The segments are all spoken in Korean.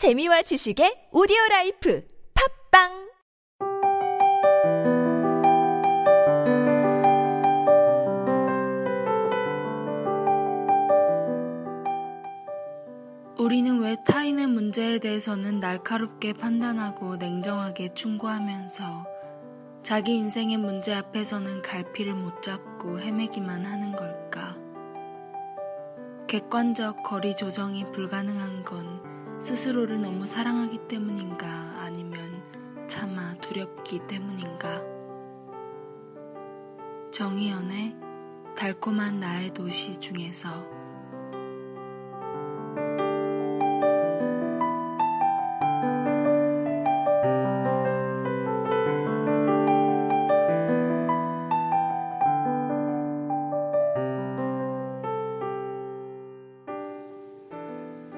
재미와 지식의 오디오 라이프 팟빵 우리는 왜 타인의 문제에 대해서는 날카롭게 판단하고 냉정하게 충고하면서 자기 인생의 문제 앞에서는 갈피를 못 잡고 헤매기만 하는 걸까? 객관적 거리 조정이 불가능한 건 스스로를 너무 사랑하기 때문인가 아니면 차마 두렵기 때문인가? 정희연의 달콤한 나의 도시 중에서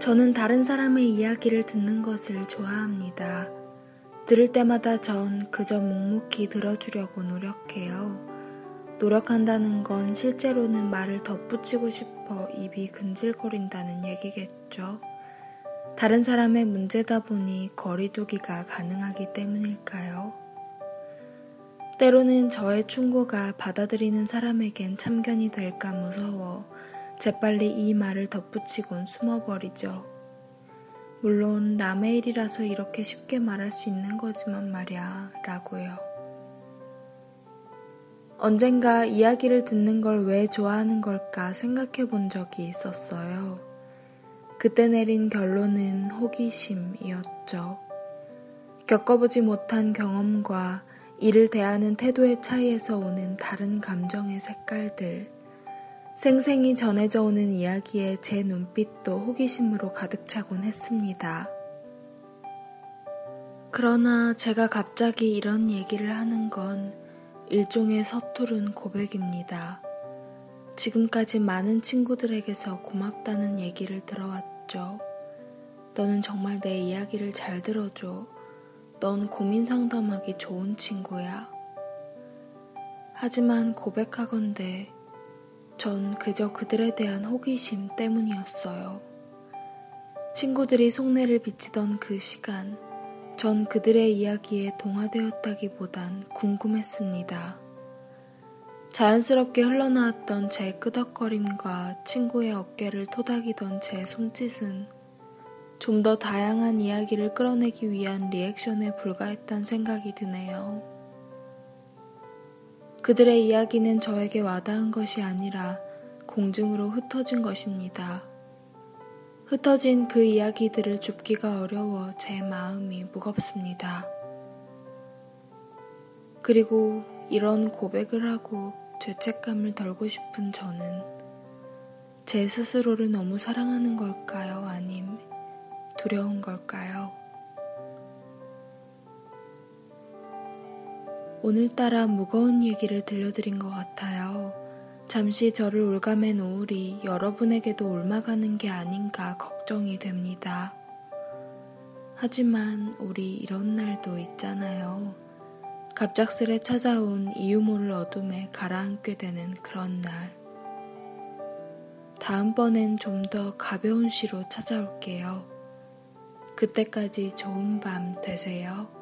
저는 다른 사람의 이야기를 듣는 것을 좋아합니다. 들을 때마다 전 그저 묵묵히 들어주려고 노력해요. 노력한다는 건 실제로는 말을 덧붙이고 싶어 입이 근질거린다는 얘기겠죠. 다른 사람의 문제다 보니 거리두기가 가능하기 때문일까요? 때로는 저의 충고가 받아들이는 사람에겐 참견이 될까 무서워 재빨리 이 말을 덧붙이곤 숨어버리죠. 물론 남의 일이라서 이렇게 쉽게 말할 수 있는 거지만 말야, 라고요. 언젠가 이야기를 듣는 걸 왜 좋아하는 걸까 생각해 본 적이 있었어요. 그때 내린 결론은 호기심이었죠. 겪어보지 못한 경험과 이를 대하는 태도의 차이에서 오는 다른 감정의 색깔들, 생생히 전해져 오는 이야기에 제 눈빛도 호기심으로 가득 차곤 했습니다. 그러나 제가 갑자기 이런 얘기를 하는 건 일종의 서투른 고백입니다. 지금까지 많은 친구들에게서 고맙다는 얘기를 들어왔죠. 너는 정말 내 이야기를 잘 들어줘. 넌 고민 상담하기 좋은 친구야. 하지만 고백하건대 전 그저 그들에 대한 호기심 때문이었어요. 친구들이 속내를 비치던 그 시간, 전 그들의 이야기에 동화되었다기보단 궁금했습니다. 자연스럽게 흘러나왔던 제 끄덕거림과 친구의 어깨를 토닥이던 제 손짓은 좀 더 다양한 이야기를 끌어내기 위한 리액션에 불과했단 생각이 드네요. 그들의 이야기는 저에게 와닿은 것이 아니라 공중으로 흩어진 것입니다. 흩어진 그 이야기들을 줍기가 어려워 제 마음이 무겁습니다. 그리고 이런 고백을 하고 죄책감을 덜고 싶은 저는 제 스스로를 너무 사랑하는 걸까요? 아님 두려운 걸까요? 오늘따라 무거운 얘기를 들려드린 것 같아요. 잠시 저를 올가맨 우울이 여러분에게도 옮아가는 게 아닌가 걱정이 됩니다. 하지만 우리 이런 날도 있잖아요. 갑작스레 찾아온 이유 모를 어둠에 가라앉게 되는 그런 날. 다음번엔 좀 더 가벼운 시로 찾아올게요. 그때까지 좋은 밤 되세요.